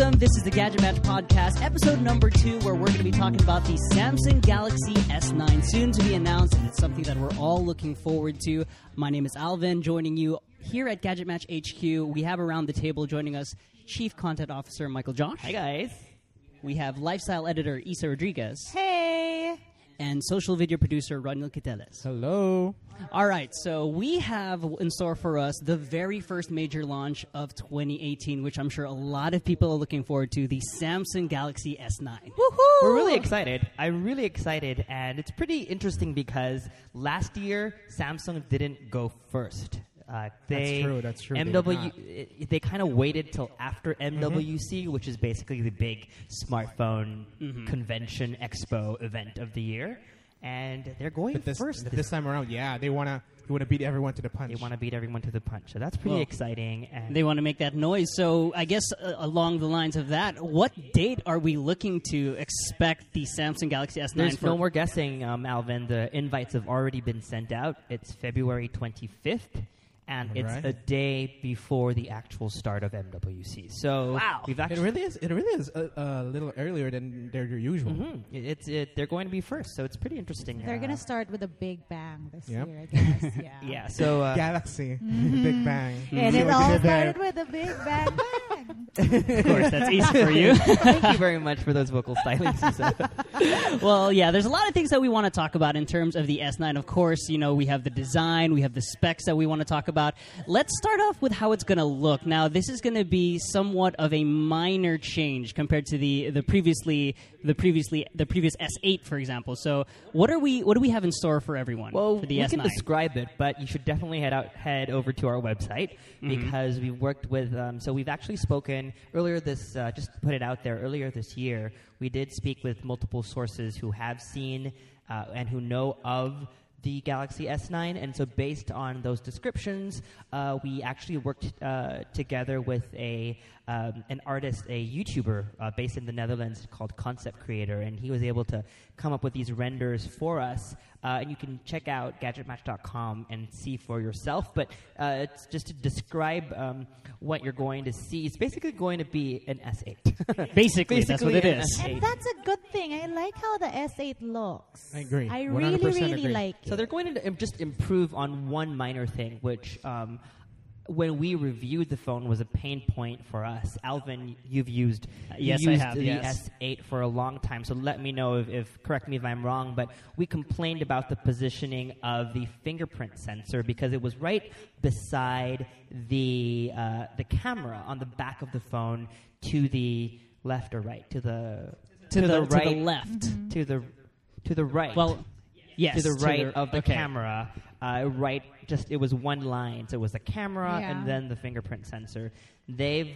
welcome. This is the GadgetMatch Podcast, episode number two, where we're going to be talking about the Samsung Galaxy S9, soon to be announced, and it's something that we're all looking forward to. My name is Alvin, joining you here at GadgetMatch HQ. We have around the table joining us Chief Content Officer Michael Josh. Hi guys. We have Lifestyle Editor Isa Rodriguez. Hey. And social video producer Rodneil Quiteles. Hello. All right, so we have in store for us the very first major launch of 2018, which I'm sure a lot of people are looking forward to the Samsung Galaxy S9. Woohoo! We're really excited. I'm really excited, and it's pretty interesting because last year Samsung didn't go first. Uh, they, true, that's true, they MW, i- they kind of waited till after MWC, which is basically the big smartphone convention expo event of the year, and they're going But this, first. but this time around, yeah, they wanna they wanna beat everyone to the punch. they want to beat everyone to the punch, so that's pretty Well, exciting. And They want to make that noise. So I guess uh, along the lines of that, what date are we looking to expect the Samsung Galaxy S9 There's no more guessing, um, Alvin. The invites have already been sent out. It's February 25th, and it's Alright. a day before the actual start of MWC. So Wow. we've It really is. It really is a, a little earlier than their usual. Mhm. It- It's it, they're going to be first, so it's pretty interesting. They're Uh, gonna start with a big bang this Yep. year, I guess. Yeah. Yeah. So uh, Galaxy, Big Bang. And it all you did there. started with a big bang bang. of course, that's easy for you. thank you very much for those vocal stylings. Well, yeah, there's a lot of things that we want to talk about in terms of the S9. Of course, you know, we have the design, we have the specs that we want to talk about. Let's start off with how it's going to look. Now, this is going to be somewhat of a minor change compared to the the previously the previously the previous S8, for example. So, what are we what do we have in store for everyone Well, for the we S9? can describe it, but you should definitely head out, head over to our website Mm-hmm. because we've worked with. Um, so we've actually spoken earlier this. Uh, just to put it out there. Earlier this year, we did speak with multiple sources who have seen uh, and who know of the Galaxy S9, and so based on those descriptions, uh, we actually worked uh, together with a um, an artist, a YouTuber uh, based in the Netherlands called Concept Creator, and he was able to come up with these renders for us. Uh, and you can check out gadgetmatch.com and see for yourself. But uh, it's just to describe um, what you're going to see. It's basically going to be an S8. Basically, that's what it an is. S8. and that's a good thing. I like how the S8 looks. I agree. I really, really agree. like it. So they're going to just improve on one minor thing, which um, when we reviewed the phone was a pain point for us. Alvin, you've used yes, I have, the yes. S8 for a long time, so let me know if, if correct me if I'm wrong. But we complained about the positioning of the fingerprint sensor because it was right beside the uh, the camera on the back of the phone to the left or right to the To the- to the right left. to the to the right Well, yes, to the right of the okay. camera. Uh, right, just it was one line. So it was the camera Yeah. and then the fingerprint sensor. They've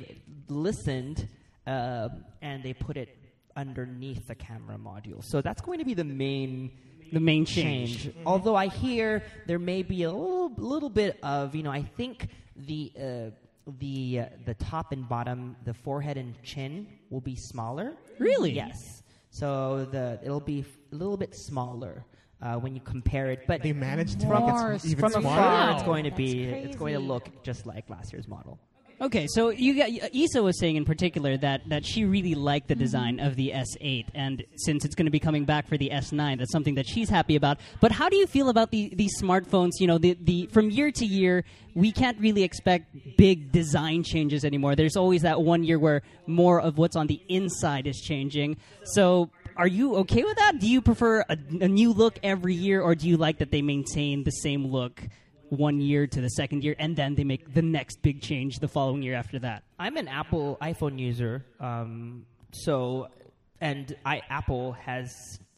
listened uh, and they put it underneath the camera module. So that's going to be the main The main change. change. Although I hear there may be a little, little bit of you know. I think the uh, the uh, the top and bottom, the forehead and chin will be smaller. Really? Yes. So the it'll be f- a little bit smaller uh, when you compare it, but They managed to More make it even from smaller. afar, Wow. it's going to That's be it's going to look just like last year's model. Okay, so you got Isa was saying in particular that that she really liked the design of the S8, and since it's going to be coming back for the S9, that's something that she's happy about. But how do you feel about the these smartphones? You know, the the from year to year, we can't really expect big design changes anymore. There's always that one year where more of what's on the inside is changing. So. Are you okay with that? Do you prefer a, a new look every year, or do you like that they maintain the same look one year to the second year, and then they make the next big change the following year after that. I'm an Apple iPhone user, um, so and I Apple has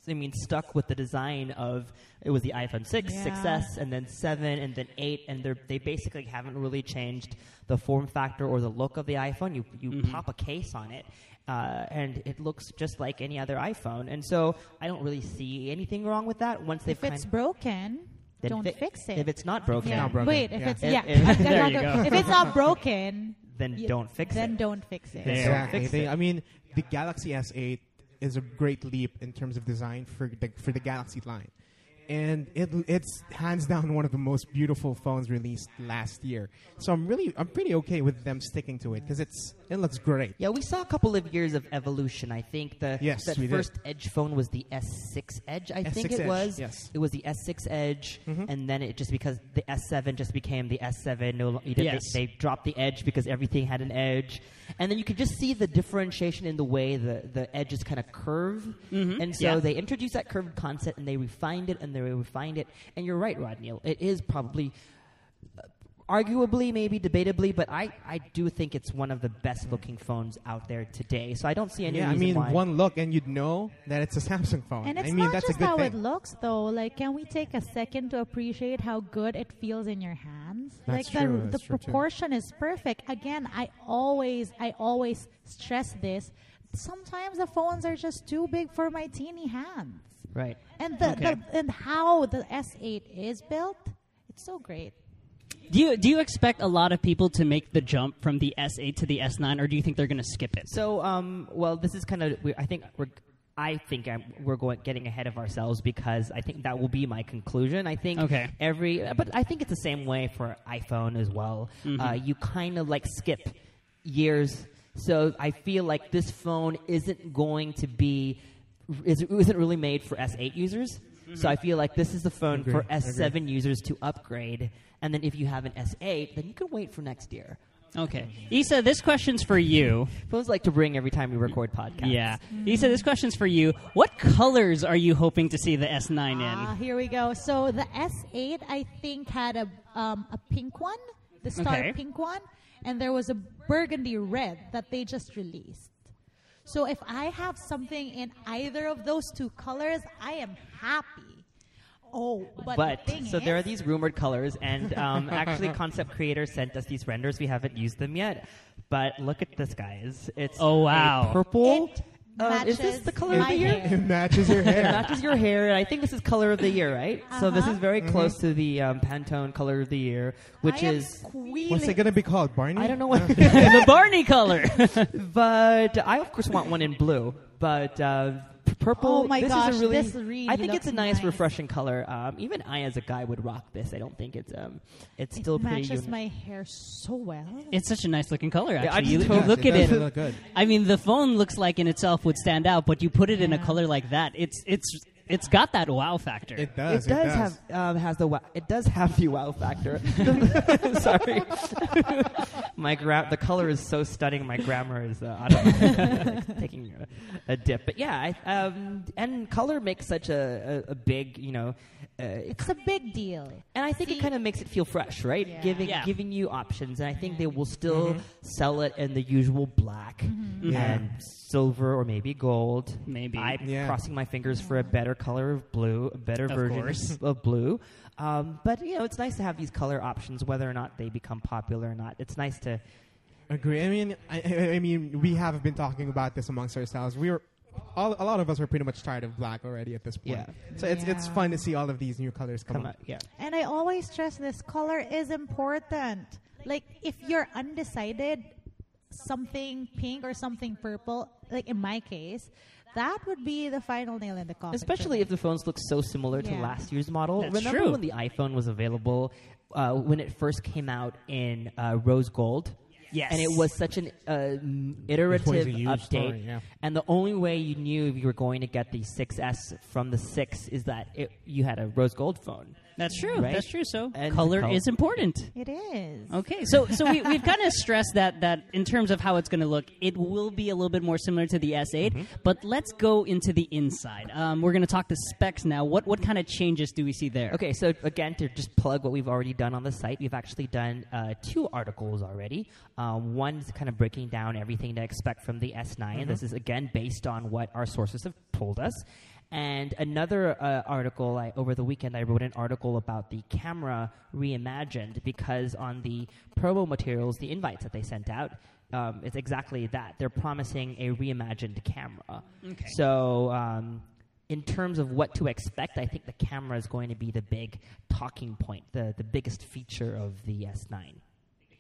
I mean stuck with the design of it was the iPhone six, Yeah. 6s, and then seven, and then eight, and they they basically haven't really changed the form factor or the look of the iPhone. You you pop a case on it. Uh, and it looks just like any other iPhone, and so I don't really see anything wrong with that. Once they've If it's broken, then don't fi- fix it. If it's not broken, yeah. not broken. Wait, if Yeah. it's yeah, if- I've There you go. if it's not broken, then you- don't fix then it. Then don't fix it. There. Exactly. Fix They- it. I mean, the Galaxy S8 is a great leap in terms of design for the for the Galaxy line. And it it's hands down one of the most beautiful phones released last year. So I'm really I'm pretty okay with them sticking to it because it's it looks great. Yeah, we saw a couple of years of evolution. I think the Yes, that we did. first Edge phone was the S6 Edge. I think it Edge, was. yes. It was the S6 Edge, Mhm. and then it just because the S7 just became the S7. No, Yes. they, they dropped the Edge because everything had an edge, and then you could just see the differentiation in the way the the edges kind of curve. Mhm, And so yeah. they introduced that curved concept, and they refined it, and they refined it. And you're right, Rodneil. It is probably uh, arguably, maybe debatably, but I, I do think it's one of the best looking phones out there today. So I don't see any yeah, I mean why. one look and you'd know that it's a Samsung phone. And it's I mean not that's just a good how thing. it looks, though. Like, can we take a second to appreciate how good it feels in your hands? That's like true, the that's the true, too. proportion is perfect. Again, I always I always stress this. Sometimes the phones are just too big for my teeny hands. Right. And the, Okay. the and how the S8 is built, it's so great. Do you do you expect a lot of people to make the jump from the S8 to the S9, or do you think they're going to skip it? So, um, well, this is kind of. I think we're. I think I'm, we're going getting ahead of ourselves because I think that will be my conclusion. I think Okay. every, but I think it's the same way for iPhone as well. Mm-hmm. Uh, you kind of like skip years, so I feel like this phone isn't going to be, is, isn't really made for S8 users. So I feel like this is the phone for. S7 users to upgrade, and then if you have an S8, then you can wait for next year. Okay, Isa, this question's for you. Phones like to bring every time we record podcasts. Yeah, Isa, this question's for you. What colors are you hoping to see the S9 in? Ah, here we go. So the S8, I think, had a um, a pink one, the star Okay. pink one, and there was a burgundy red that they just released. So if I have something in either of those two colors, I am happy. Oh, but, But the thing so is, there are these rumored colors, and um, actually, concept creators sent us these renders. We haven't used them yet, but look at this, guys. It's Oh, a wow. purple. It Uh, is this the color of the year? hair. it matches your hair. It matches your hair. and I think this is color of the year, right? So this Uh-huh. is very close to the um, Pantone color of the year, which I is squealing. What's it gonna be called, Barney? I don't know what, the Barney color. but I of course want one in blue. But uh, p- purple. Oh my this gosh, is a really. this really I think it's a nice, nice. refreshing color. Um, even I, as a guy, would rock this. I don't think it's um, it's It still pretty. matches my hair so well. it's such a nice looking color, I actually. just you, hope- you look it at does it. look good. I mean, the phone looks like in itself would stand out, but you put it in a color like that, it's it's it's got that wow factor. It does. it does have um, has the wow, it does have the wow factor. Sorry, my gra- the color is so stunning. My grammar is uh, I don't know, taking a, a dip. But yeah, I, um, and color makes such a, a, a big you know. Uh, It's a big deal. and I think it kind of makes it feel fresh, right? Yeah. Giving Yeah. giving you options, and I think they will still sell it in the usual black Yeah. and silver or maybe gold. Maybe. I'm Yeah. crossing my fingers for a better color of blue, a better Of version course. of blue. Um, but you know, it's nice to have these color options, whether or not they become popular or not. It's nice to. Agree. I mean, I, I I mean, we have been talking about this amongst ourselves. We were, all, a lot of us are pretty much tired of black already at this point. Yeah. So it's it's fun to see all of these new colors come, Come up. out, yeah. And I always stress this color is important. Like if you're undecided, something pink or something purple, like in my case, that would be the final nail in the coffin. Especially if the phones look so similar to Yeah. last year's model. That's Remember true. when the iPhone was available, uh, when it first came out in uh, rose gold? Yes. And it was such an uh, m- iterative It was a huge update. story, yeah. And the only way you knew if you were going to get the 6S from the 6 is that it, you had a rose gold phone. That's true. Right? That's true. So And color col- is important. it is. Okay, so so we, we've kind of stressed that that in terms of how it's going to look, it will be a little bit more similar to the S8. Mm-hmm. But let's go into the inside. Um, we're going to talk the specs now. What what kind of changes do we see there? Okay, so again, to just plug what we've already done on the site, we've actually done uh, two articles already. Um, one's kind of breaking down everything to expect from the S9. This is again based on what our sources have told us. And another uh, article, I, over the weekend, I wrote an article about the camera reimagined because on the promo materials, the invites that they sent out, um, it's exactly that. They're promising a reimagined camera. Okay. So, um, in terms of what to expect, I think the camera is going to be the big talking point, the, the biggest feature of the S9.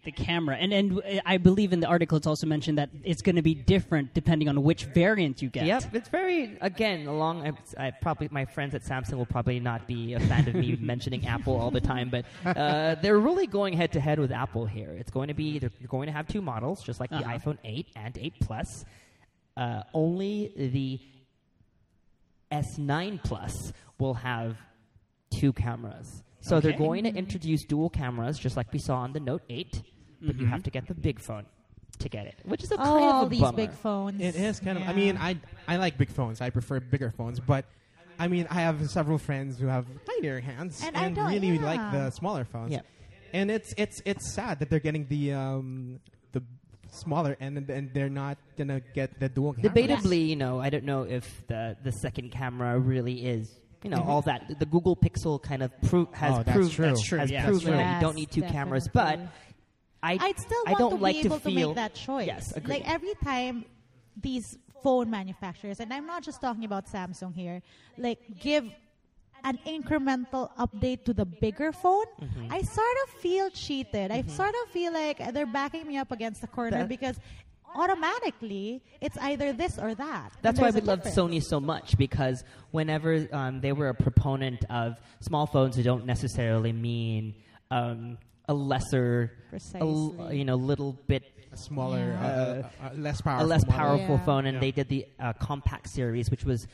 The camera. And and I believe in the article it's also mentioned that it's going to be different depending on which variant you get. Yep, it's very again along. I, I probably my friends at Samsung will probably not be a fan of me mentioning Apple all the time, but uh, they're really going head to head with Apple here. It's going to be they're going to have two models, just like the Uh-huh. iPhone 8 and 8 Plus. Uh, only the S9 Plus will have two cameras. So they're going to introduce dual cameras, just like we saw on the Note 8, but you Mhm. have to get the big phone to get it, which is a Oh, kind all of a these bummer. big phones. It is kind of. I mean, I I like big phones. I prefer bigger phones, but I mean, I have several friends who have tinier hands And and, really yeah. like the smaller phones. Yeah. And it's it's it's sad that they're getting the um the smaller end and, and they're not gonna get the dual camera. Debatably, you know, I don't know if the the second camera really is, you know, all that. The Google Pixel kind of pro- has Mm-hmm. Oh, that's proved true. That's true, has yeah, proven that you don't need two cameras. But definitely. I I'd still I want don't to like be to able to, feel make that choice. Yes, agreed. Like every time these phone manufacturers, and I'm not just talking about Samsung here, like give an incremental update to the bigger phone, Mm-hmm. I sort of feel cheated. I sort of feel like they're backing me up against the corner That- because automatically it's either this or that. That's why we love. Sony so much because whenever um, they were a proponent of small phones, that don't necessarily mean um, a lesser, a l- Precisely. you know, little bit a smaller, Yeah. uh, uh, less powerful, a less powerful Yeah. phone, and Yeah. they did the uh, compact series, which was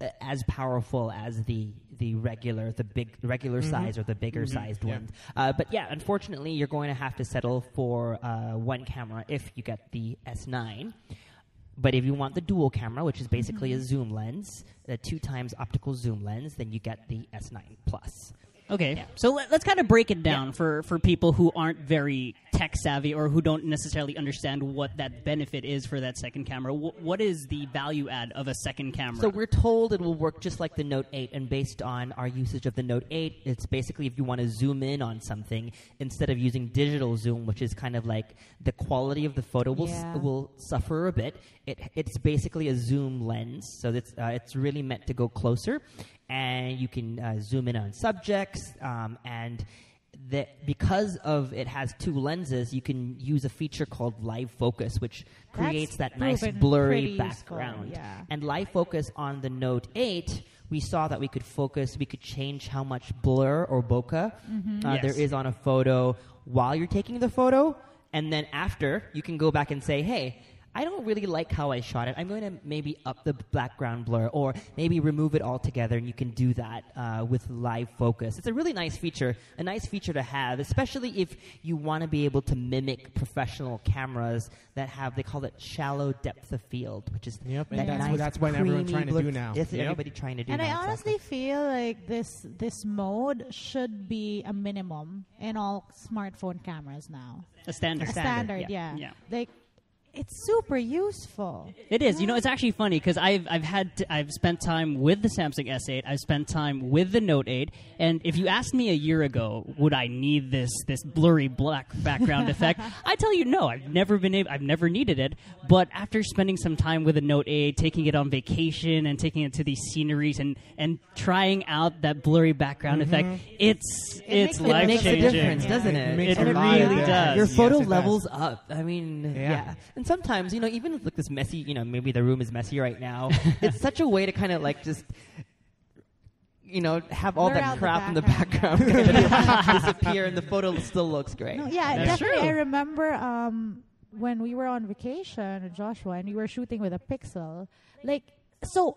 uh, as powerful as the the regular, the big regular size or the bigger sized Yeah. ones. Uh, but yeah, unfortunately, you're going to have to settle for uh, one camera if you get the S9. But if you want the dual camera, which is basically a zoom lens, a two times optical zoom lens, then you get the S9 Plus. Okay, so let, us kind of break it down for, for people who aren't very tech savvy or who don't necessarily understand what that benefit is for that second camera. Wh- what is the value add of a second camera? So we're told it will work just like the Note 8, and based on our usage of the Note 8, it's basically if you want to zoom in on something instead of using digital zoom, which is kind of like the quality of the photo will s- will suffer a bit. It it's basically a zoom lens, so it's uh, it's really meant to go closer, and you can uh, zoom in on subjects um, and. That because of it has two lenses, you can use a feature called live focus, which That's creates that nice blurry pretty useful, background. yeah. And live focus on the Note 8, we saw that we could focus, we could change how much blur or bokeh uh, Yes. there is on a photo while you're taking the photo. And then after, you can go back and say, hey, I don't really like how I shot it. I'm going to maybe up the background blur or maybe remove it altogether, and you can do that uh, with live focus. It's a really nice feature, a nice feature to have, especially if you want to be able to mimic professional cameras that have, they call it shallow depth of field, which is Yep, and that that's nice what- that's what everyone's creamy trying to do now. Yes, Yep. everybody trying to do And I now, honestly exactly. feel like this this mode should be a minimum in all smartphone cameras now. a standard. A standard, yeah. Yeah. Like it's super useful. It is. You know, it's actually funny because I've I've had to, I've spent time with the Samsung S8. I've spent time with the Note 8. And if you asked me a year ago, would I need this this blurry black background effect? I tell you, no. I've never been able. I've never needed it. But after spending some time with the Note 8, taking it on vacation and taking it to these sceneries and and trying out that blurry background mm-hmm. effect, it's it's makes a It life makes a difference, doesn't It it? makes a And lot of really does. Your photo does. levels up. I mean, yeah. Yeah. And sometimes, you know, even if like this messy, you know, maybe the room is messy right now. it's such a way to kind of like just. You know, have all Blur that out the crap in the background. background disappear, and the photo still looks great. No, yeah, That's definitely. true. I remember um, when we were on vacation with Joshua and we were shooting with a Pixel. Like, so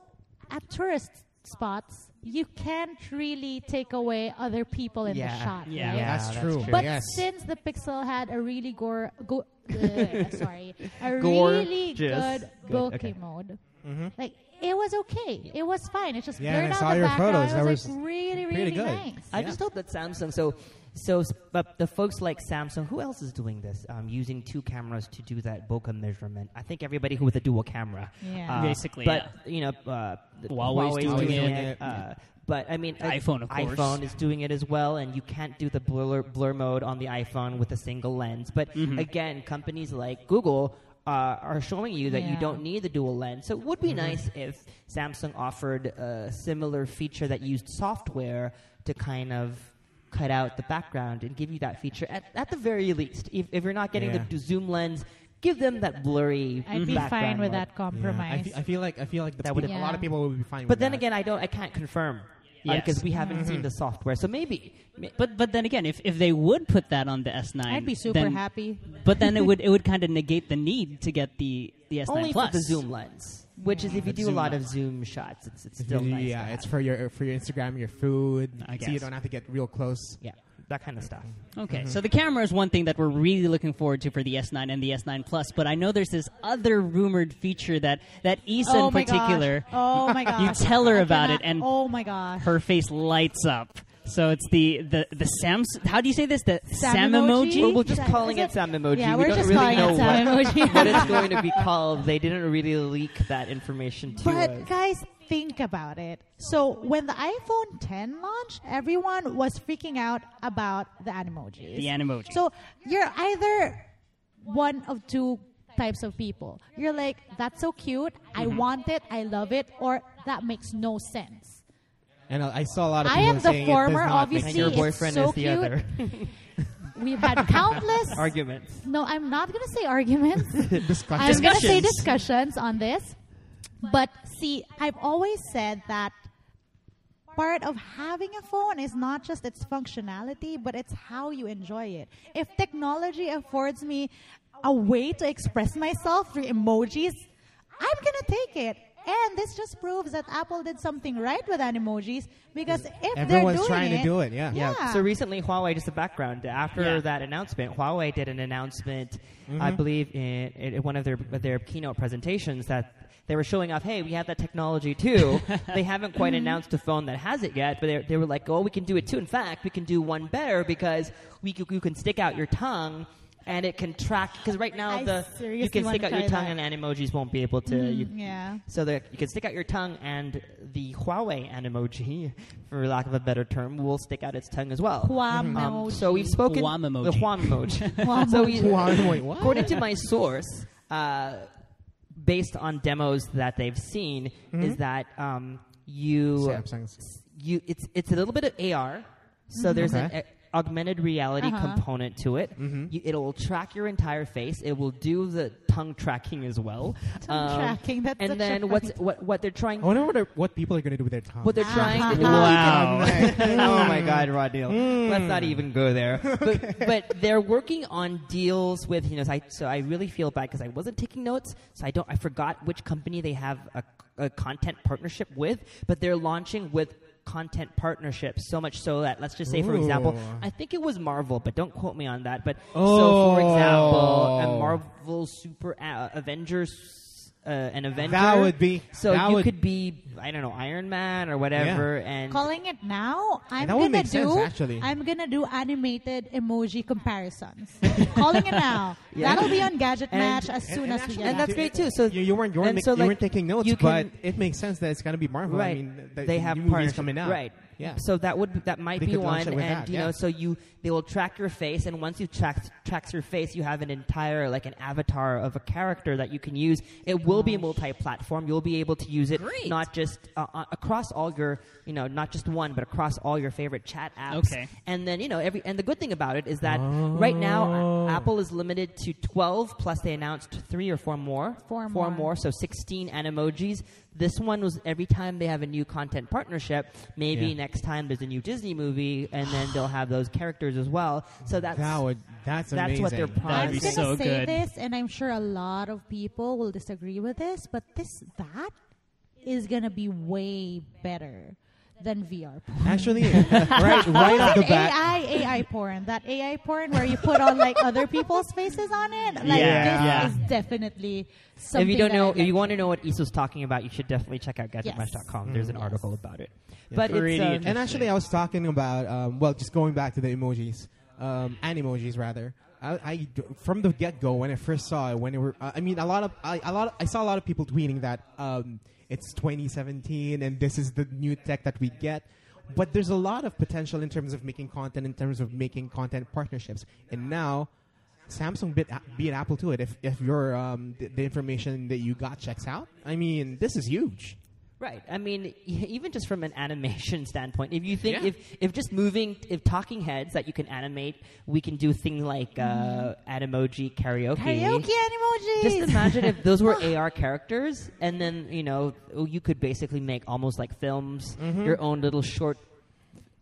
at tourist spots, you can't really take away other people in Yeah. the shot. Yeah. right? Yeah, That's that's true. true. But yes. since the Pixel had a really gore, go, uh, sorry, a Gorgeous. really good Good, bokeh okay. mode, Mhm. like it was okay. It was fine. It just Yeah, blurred I out saw the your background. photos. It That was, was like really, really good. nice. I Yeah. just hope that Samsung. So, so, but the folks like Samsung, who else is doing this? Um, using two cameras to do that bokeh measurement. I think everybody who with a dual camera. Yeah. Uh, Basically, but you know, uh, the- Huawei's doing it. Uh, but I mean, iPhone, of course. iPhone is doing it as well, and you can't do the blur blur mode on the iPhone with a single lens. But Mhm. again, companies like Google. Uh, are showing you that you don't need the dual lens. So it would be nice if Samsung offered a similar feature that used software to kind of cut out the background and give you that feature at, at the very least. If, if you're not getting Yeah. the zoom lens, give them that blurry. I'd be fine with look. that Yeah, I, compromise. fe- I feel like I feel like the That would- people- a lot of people would be fine. But with then that. again, I don't. I can't confirm Yes. because we haven't Mm-hmm. seen the software. So maybe. But but then again, if, if they would put that on the S9, I'd be super then- happy. But then it would it would kind of negate the need to get the the S9 only Plus. for the zoom lens, which is if you The do a lot lens. of zoom shots, it's it's still you- nice. yeah, it's for your for your Instagram, your food, I so you don't have to get real close. yeah, that kind of stuff. Okay, Mm-hmm. so the camera is one thing that we're really looking forward to for the S9 and the S9 Plus, but I know there's this other rumored feature that that Isa oh in my particular, Gosh. Oh my gosh. you tell her I about cannot- it, and oh my gosh. her face lights up. So it's the the the Sam. How do you say this? The Sam Sam emoji? emoji. We're, we're just calling it- it Sam emoji. Yeah, we we're don't just really calling know it Sam what, emoji. what it's going to be called. They didn't really leak that information to But us. guys, think about it. So when the iPhone 10 launched, everyone was freaking out about the animojis. The Animoji. So you're either one of two types of people. You're like, that's so cute. I Mm-hmm. want it. I love it. Or that makes no sense. And I I saw a lot of people I people am the saying it does former, not make and obviously. your boyfriend so is the cute. other. We've had countless. Arguments. no, I'm not going to say arguments. discussion. I'm going to say Discussions. discussions on this. But see, I've always said that part of having a phone is not just its functionality, but it's how you enjoy it. If technology affords me a way to express myself through emojis, I'm going to take it. And this just proves that Apple did something right with emojis because if they're Everyone's doing trying it, to do it. Yeah. Yeah. So recently, Huawei, just a background, after Yeah. that announcement, Huawei did an announcement, Mm-hmm. I believe, in, in one of their their keynote presentations that they were showing off, hey, we have that technology too. they haven't quite Mm-hmm. announced a phone that has it yet, but they, they were like, oh, we can do it too. In fact, we can do one better because we c- you can stick out your tongue. And it can track because right now I the you can stick out your tongue that. and emojis won't be able to. you, yeah. so that you can stick out your tongue, and the Huawei emoji, for lack of a better term, will stick out its tongue as well. Huam Um, so we've spoken Huam emoji. the Huam emoji. Huam so we, Huam- wait, what? according to my source, uh, based on demos that they've seen, is that um, you Samsung's. you it's it's a little bit of AR. So there's an Okay. a- augmented reality Uh-huh. component to it. You, it'll track your entire face. It will do the tongue tracking as well. Tongue tracking, that's and such then funny what's what what they're trying I wonder what, are- what people are going to do with their tongue. what they're trying to do. Wow. oh my God, Rodneil. Let's not even go there. Mm. But, but they're working on deals with you know. So I, so I really feel bad because I wasn't taking notes, so I don't. I forgot which company they have a, a content partnership with, but they're launching with content partnerships so much so that let's just say for example i think it was marvel but don't quote me on that but so for example a Oh. marvel super uh, avengers uh, an avenger That would be- so that you would- could be i don't know iron man or whatever and calling it now, I'm That would gonna make do. sense, actually. I'm gonna do animated emoji comparisons. calling it now. Yeah. That'll be on Gadget And- Match as soon and as we actually- get and that's great too. So you, you weren't you weren't, and make- so, you like, weren't taking notes, you but can- it makes sense that it's going to be Marvel. right. I mean, the, they have movies coming out. Right. Yeah. So that would that might They be one, and that, you yeah. know, so you they will track your face, and once you track tracks your face, you have an entire like an avatar of a character that you can use. It will be multi-platform. You'll be able to use it Great. not just uh, uh, across all your you know not just one, but across all your favorite chat apps. Okay. And then you know every and the good thing about it is that right now Oh. uh, Apple is limited to twelve. Plus they announced three or four more. Four Four more. more. So sixteen animojis. This one was every time they have a new content partnership. Maybe Yeah. next time there's a new Disney movie, and then they'll have those characters as well. So that's that would that's that's amazing. what they're That'd I'm be gonna so say good. this, and I'm sure a lot of people will disagree with this, but this that is gonna be way better than VR porn. Actually, right right off the bat. AI AI porn, that AI porn where you put on like other people's faces on it. Like Yeah. this Yeah. is definitely something. if you don't know, if you want to know what Isa's talking about, you should definitely check out gadgetmatch.com. There's an Yes. article about it. Yeah. But Pretty it's um, interesting. And actually, I was talking about um, well, just going back to the emojis, um, animojis rather. I, I from the get go when I first saw it, when it were, I mean, a lot of I, a lot of, I saw a lot of people tweeting that um, it's 2017 and this is the new tech that we get. But there's a lot of potential in terms of making content, in terms of making content partnerships, and now Samsung beat, beat Apple to it. If if your um, the, the information that you got checks out, I mean, this is huge. Right. I mean, even just from an animation standpoint, if you think Yeah. if if just moving, if talking heads that you can animate, we can do things like uh, Animoji karaoke. Karaoke emojis. Just imagine if those were AR characters, and then you know you could basically make almost like films, your own little short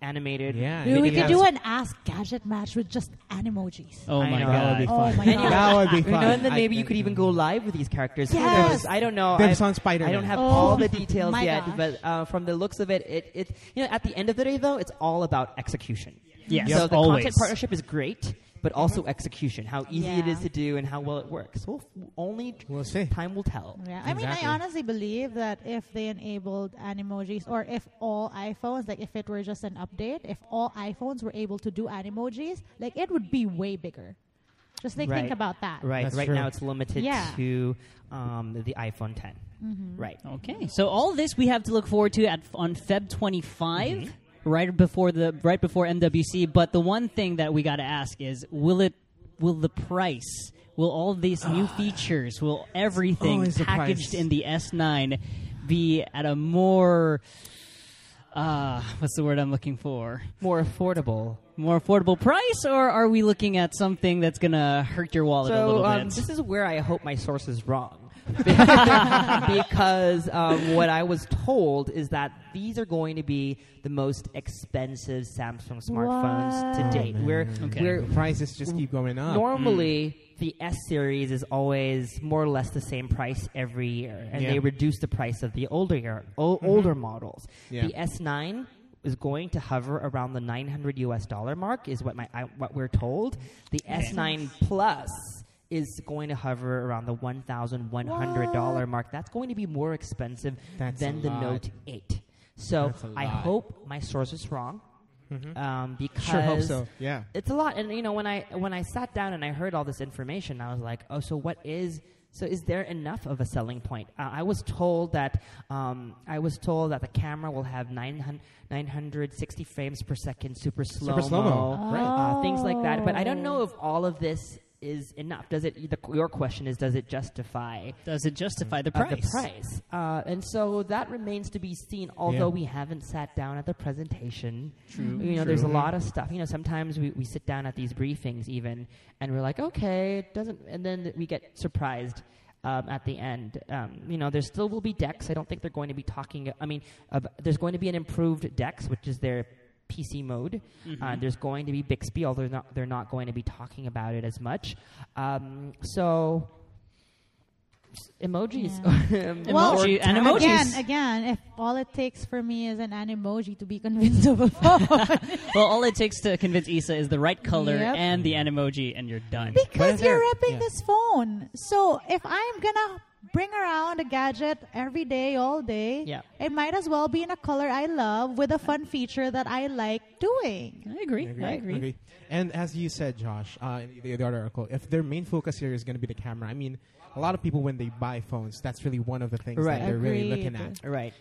animated. Yeah, Dude, we could do an Ask GadgetMatch with just animojis. Oh I my know. god. That would be Oh my God. That would be You fun. know, and then I maybe you could even go live with these characters. Yes. I don't know. Them I- on Spider-Man. I don't have Oh, all the details yet, gosh. but uh, from the looks of it, it, it, you know, at the end of the day, though, it's all about execution. Yes, So the always. content partnership is great, but mm-hmm. also execution, how easy it Yeah. is to do and how well it works. Well, f- only We'll see. time will tell. Yeah, I mean, I honestly believe that if they enabled animojis, or if all iPhones, like if it were just an update, if all iPhones were able to do animojis, like it would be way bigger. Just like think about that. Right. That's right true. now, it's limited Yeah. to um, the iPhone 10. Mm-hmm. Right. Okay, so all this we have to look forward to at on Feb 25, mm-hmm. Right before the right before MWC. But the one thing that we got to ask is, will it, will the price, will all these new features, will everything Always the packaged in the S9 be at a more, uh, what's the word I'm looking for? More affordable. More affordable price, or are we looking at something that's gonna hurt your wallet a little um, bit? this is where I hope my source is wrong. because um, what I was told is that these are going to be the most expensive Samsung smartphones What? to date. We're, Okay. we're Prices just keep going up. normally the S series is always more or less the same price every year, and Yeah. they reduce the price of the older year, o- older models. Yeah. The S9 is going to hover around the 900 US dollar mark, is what my I, what we're told. The S9 Plus is going to hover around the 1,100 dollar mark. That's going to be more expensive That's than the lot. Note 8. So I hope my source is wrong. Um, because Sure hope so. Yeah. it's a lot and you know when i when i sat down and i heard all this information i was like oh so what is so is there enough of a selling point uh, i was told that um, i was told that the camera will have 900, 960 frames per second super slow Super slow-mo, right. uh, things like that but i don't know if all of this is enough does it the, your question is does it justify Does it justify the uh, price? the price uh, and so that remains to be seen although Yeah. we haven't sat down at the presentation True. you know there's a lot of stuff you know sometimes we, we sit down at these briefings even and we're like okay it doesn't and then we get surprised um, at the end um, you know there still will be DeX i don't think they're going to be talking i mean uh, there's going to be an improved DeX, which is their PC mode. Uh, there's going to be Bixby, although they're not, they're not going to be talking about it as much. Um, so, s- emojis. Well, Emoji- and emojis. Again, again, if all it takes for me is an emoji to be convinced of a phone, Well, all it takes to convince Isa is the right color Yep. and the animoji, and you're done. because you're they're- ripping yeah. this phone. So if I'm gonna bring around a gadget every day, all day, Yeah. it might as well be in a color I love with a fun feature that I like doing. I agree. Agree. I agree. Agree. And as you said, Josh, uh, in the, the other article, if their main focus here is going to be the camera, I mean, a lot of people when they buy phones, that's really one of the things Right. that they're really looking at. right.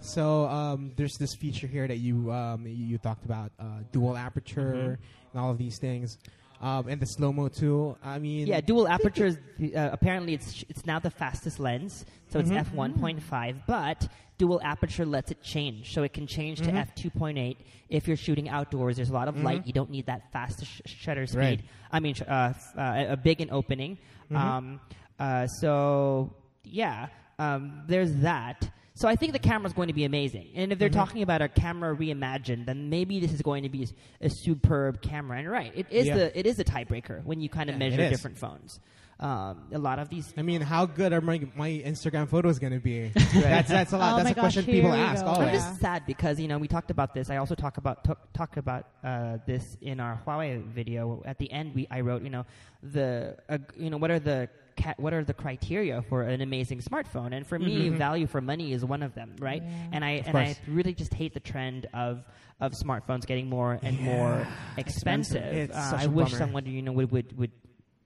So um, there's this feature here that you um, you, you talked about, uh, dual aperture and all of these things, um, and the slow mo too. I mean, Yeah, dual apertures. Uh, apparently, it's it's now the fastest lens, so it's f one point five. But dual aperture lets it change, so it can change to f two point eight if you're shooting outdoors. There's a lot of light. You don't need that fast sh- shutter speed. Right. I mean, sh- uh, uh, a big an opening. Um, uh, so yeah, um, there's that. So I think the camera's going to be amazing. And if they're talking about a camera reimagined, then maybe this is going to be a, a superb camera. And right, it is Yeah. the it is a tiebreaker when you kind of Yeah, measure different phones. Um, a lot of these. I mean, how good are my my Instagram photos going to be? that's that's a lot. Oh that's a gosh, question people ask go. I'm just sad because you know we talked about this. I also talk about talk, talk about uh, this in our Huawei video. At the end, we I wrote you know the uh, you know what are the ca- what are the criteria for an amazing smartphone? And for me, value for money is one of them, right? Yeah. And I and Mm-hmm. course. I really just hate the trend of of smartphones getting more and more expensive. Expensive. It's Uh, such I a wish bummer. someone you know would would would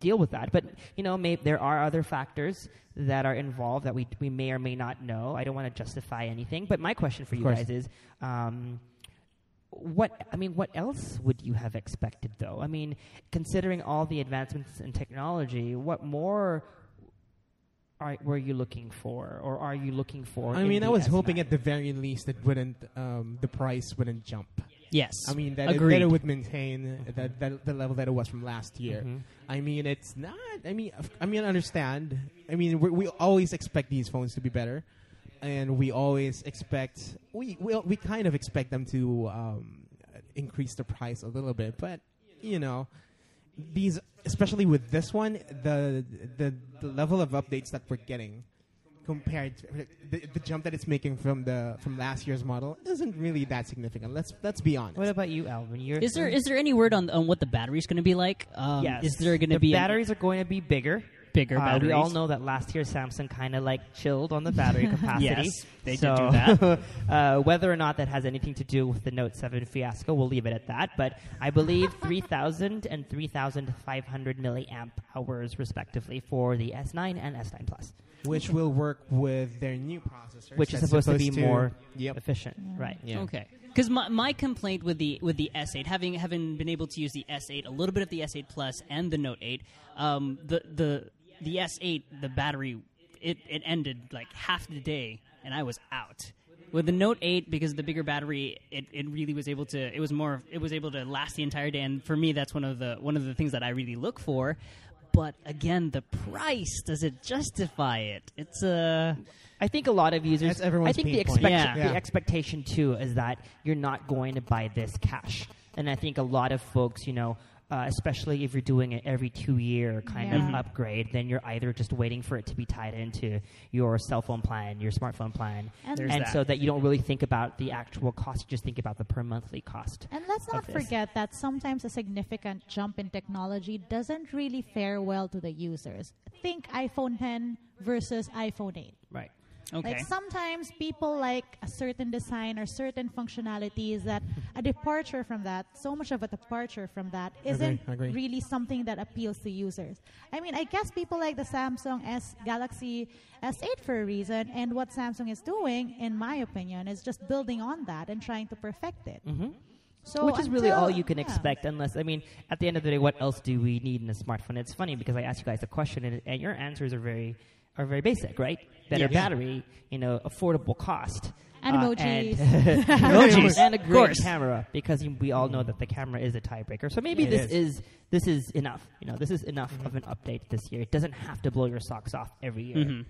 deal with that. But you know, may, there are other factors that are involved that we we may or may not know. I don't want to justify anything. But my question for you course. guys is. Um, what I mean, what else would you have expected, though? I mean, considering all the advancements in technology, what more are were you looking for, or are you looking for? I mean, I was S9? hoping at the very least it wouldn't, um, the price wouldn't jump. Yes. I mean, that it, Agreed. that it would maintain that, that the level that it was from last year. Mhm. I mean, it's not. I mean, I mean, I understand. I mean, we, we always expect these phones to be better, and we always expect we we, we kind of expect them to um, increase the price a little bit. But you know, these especially with this one, the the, the level of updates that we're getting compared to the, the jump that it's making from the from last year's model isn't really that significant. Let's let's be honest. What about you, Alvin? You're, Is there is there any word on on what the battery's going to be like? Um, yes. Is there going the to be an- batteries are going to be bigger? Bigger Uh, batteries? we all know that last year Samsung kind of like chilled on the battery capacity. Yes, they did do that. uh, whether or not that has anything to do with the Note 7 fiasco, we'll leave it at that. But I believe 3,000 and 3,500 milliamp hours, respectively, for the S9 and S9 Plus, which will work with their new processor, which is that's supposed, to be more Yep. efficient, right? Yeah. Okay. Because my, my complaint with the with the S8, having having been able to use the S8, a little bit of the S8 Plus and the Note 8, um, the the the S8, the battery, it, it ended like half the day, and I was out. With the Note 8, because of the bigger battery, it, it really was able to. It was more. It was able to last the entire day, and for me, that's one of the one of the things that I really look for. But again, the price does it justify it? It's a I think a lot of users. That's everyone's I think the, expect- Yeah. the Yeah. expectation too is that you're not going to buy this cash, and I think a lot of folks, you know. Uh, especially if you're doing it every two year kind of upgrade, then you're either just waiting for it to be tied into your cell phone plan, your smartphone plan, And- and that. so that you don't really think about the actual cost. You just think about the per monthly cost. And let's not forget that sometimes a significant jump in technology doesn't really fare well to the users. Think iPhone 10 versus iPhone 8. Right. okay. Like sometimes people like a certain design or certain functionalities that a departure from that, so much of a departure from that, isn't agree. really something that appeals to users. I mean, I guess people like the Samsung S Galaxy S8 for a reason, and what Samsung is doing, in my opinion, is just building on that and trying to perfect it. hmm So Which is really all you can yeah. expect, unless I mean, at the end of the day, what else do we need in a smartphone? It's funny because I asked you guys a question, and, and your answers are very are very basic, right? Better Yes. battery, you know, affordable cost, And uh, emojis. and, Emojis, and a of great camera, because you- we all know that the camera is a tiebreaker. So maybe It this is. is. this is enough. You know, this is enough of an update this year. It doesn't have to blow your socks off every year. Mhm.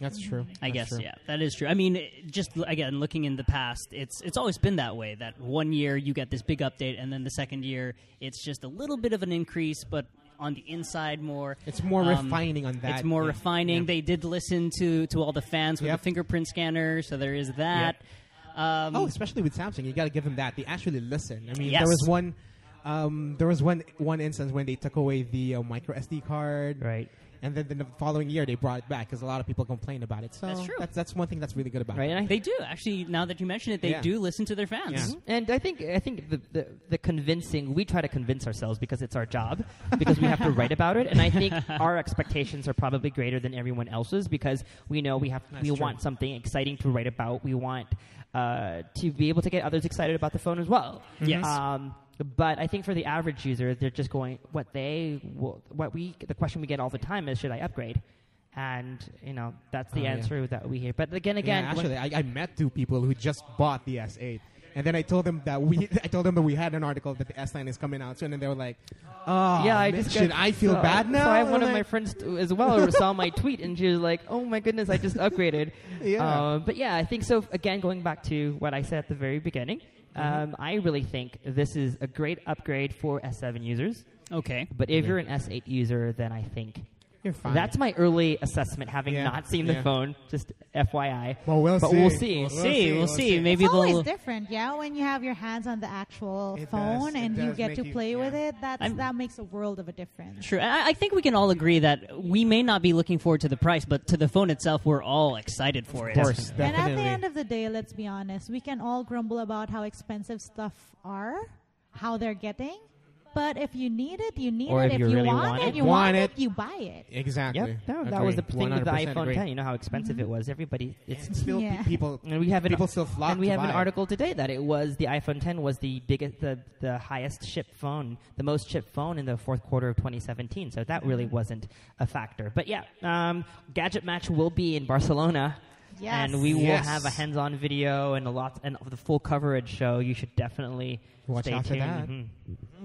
That's true. I That's guess true. yeah, that is true. I mean, just again looking in the past, it's it's always been that way. That one year you get this big update, and then the second year it's just a little bit of an increase, but on the inside more. It's more um, refining on that. It's more yeah. refining. Yeah. They did listen to to all the fans with Yep. the fingerprint scanner, so there is that. Um, Oh, especially with Samsung, you got to give them that. They actually listen. I mean, Yes. there was one, um, there was one one instance when they took away the uh, micro SD card, Right. And then the following year they brought it back because a lot of people complained about it. So That's true. That's that's one thing that's really good about Right. it. And they do actually. Now that you mention it, they Yeah. do listen to their fans. Yeah. And I think I think the, the the convincing we try to convince ourselves because it's our job because we have to write about it and I think our expectations are probably greater than everyone else's because we know we have That's we true. want something exciting to write about we want uh, to be able to get others excited about the phone as well Yes. um, but I think for the average user they're just going what they what we the question we get all the time is should I upgrade and you know that's the Oh, yeah. answer that we hear but again again yeah, actually, I, I met two people who just bought the S8, and then I told them that we, I told them that we had an article that the S9 is coming out soon, and they were like, "Oh, yeah, I man, just should got- I feel so- bad now?" So I have one of my friends t- as well saw my tweet, and she was like, "Oh my goodness, I just upgraded." Yeah. Uh, but yeah, I think so. Again, going back to what I said at the very beginning, Mm-hmm. um, I really think this is a great upgrade for S7 users. Okay. But if you're an S8 user, then I think You're fine. that's my early assessment, having Yeah, not seen the yeah. phone. Just FYI. well, we'll but see. we'll see. We'll We'll see. We'll see. Maybe it's they'll. always different, yeah. When you have your hands on the actual It phone does- it and you does get make to you- play yeah. with it, that's, I'm- that makes a world of a difference. True. I, I think we can all agree that we may not be looking forward to the price, but to the phone itself, we're all excited for it. Of course, And at the end of the day, let's be honest, we can all grumble about how expensive stuff are, how they're getting, But if you need it, you need Or it. if you you really want, want it, it. you Want want it. it, you buy it. Exactly. Yep, that, that was the Agree. thing with the 100% iPhone agree. 10. You know how expensive it was. Everybody, it's And still, Yeah. people and we have an, people still flock and we to have an buy it. article today that it was the iPhone 10 was the biggest, the the highest shipped phone, the most shipped phone in the fourth quarter of 2017. So that really wasn't a factor. But yeah, um, GadgetMatch will be in Barcelona. Yes. And we will Yes. have a hands-on video and a lot and the full coverage show. You should definitely Watch stay out for tuned. that. Mhm.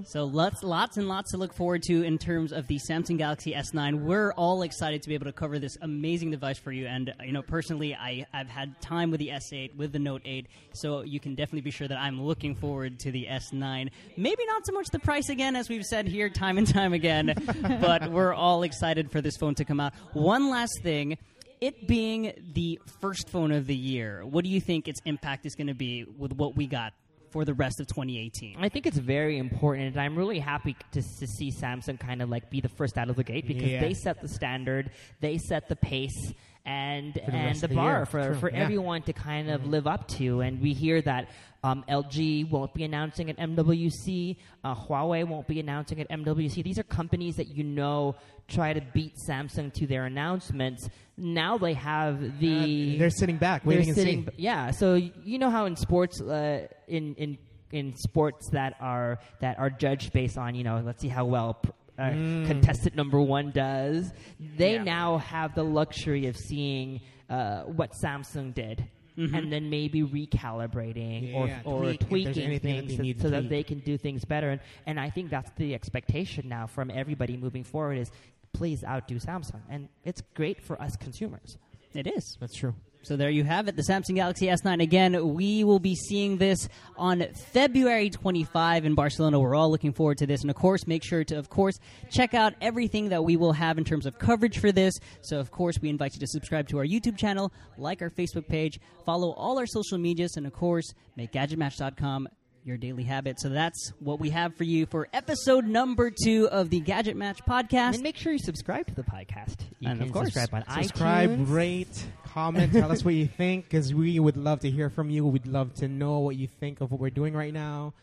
So lots, lots and lots to look forward to in terms of the Samsung Galaxy S9. We're all excited to be able to cover this amazing device for you. And you know, personally, I, I've had time with the S8, with the Note 8, so you can definitely be sure that I'm looking forward to the S9. Maybe not so much the price again, as we've said here time and time again, but we're all excited for this phone to come out. One last thing. It being the first phone of the year, what do you think its impact is going to be with what we got for the rest of 2018? I think it's very important, and I'm really happy to, to see Samsung kind of like be the first out of the gate because Yeah. they set the standard, they set the pace, and the and the the bar year. for True, for yeah. Mm-hmm. everyone to kind of live up to. And we hear that um, LG won't be announcing at MWC, uh, Huawei won't be announcing at MWC. These are companies that you know try to beat Samsung to their announcements. Now they have the Uh, they're sitting back, waiting and seeing. Yeah, so you know how in sports, uh, in in in sports that are that are judged based on you know, let's see how well. Pr- Uh, Contestant number one does. They Yeah. now have the luxury of seeing uh, what Samsung did, and then maybe recalibrating or, Yeah, or tweak tweaking anything that things so, so that they can do things better. And, and I think that's the expectation now from everybody moving forward is please outdo Samsung, and it's great for us consumers. It is. That's true. So there you have it, the Samsung Galaxy S9. Again, we will be seeing this on February 25 in Barcelona. We're all looking forward to this. And of course, make sure to, of course, check out everything that we will have in terms of coverage for this. So, of course, we invite you to subscribe to our YouTube channel, like our Facebook page, follow all our social medias, and of course, make gadgetmatch.com your daily habit. So that's what we have for you for episode number two of the GadgetMatch podcast. And make sure you subscribe to the podcast. You And can of course, subscribe on Subscribe, iTunes. rate, comment, tell us what you think because we would love to hear from you. We'd love to know what you think of what we're doing right now.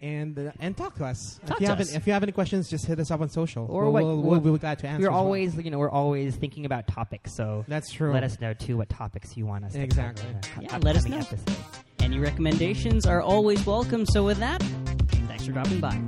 And uh, and talk to us. Talk if you to have us. any, if you have any questions, just hit us up on social. Or we'll, what- we'll, what- we'll be glad to answer. We're as well. always, you know, we're always thinking about topics. So That's true. let us know too what topics you want us Exactly. to cover. in Yeah, let us know. episode. Any recommendations are always welcome. So with that, thanks for dropping by.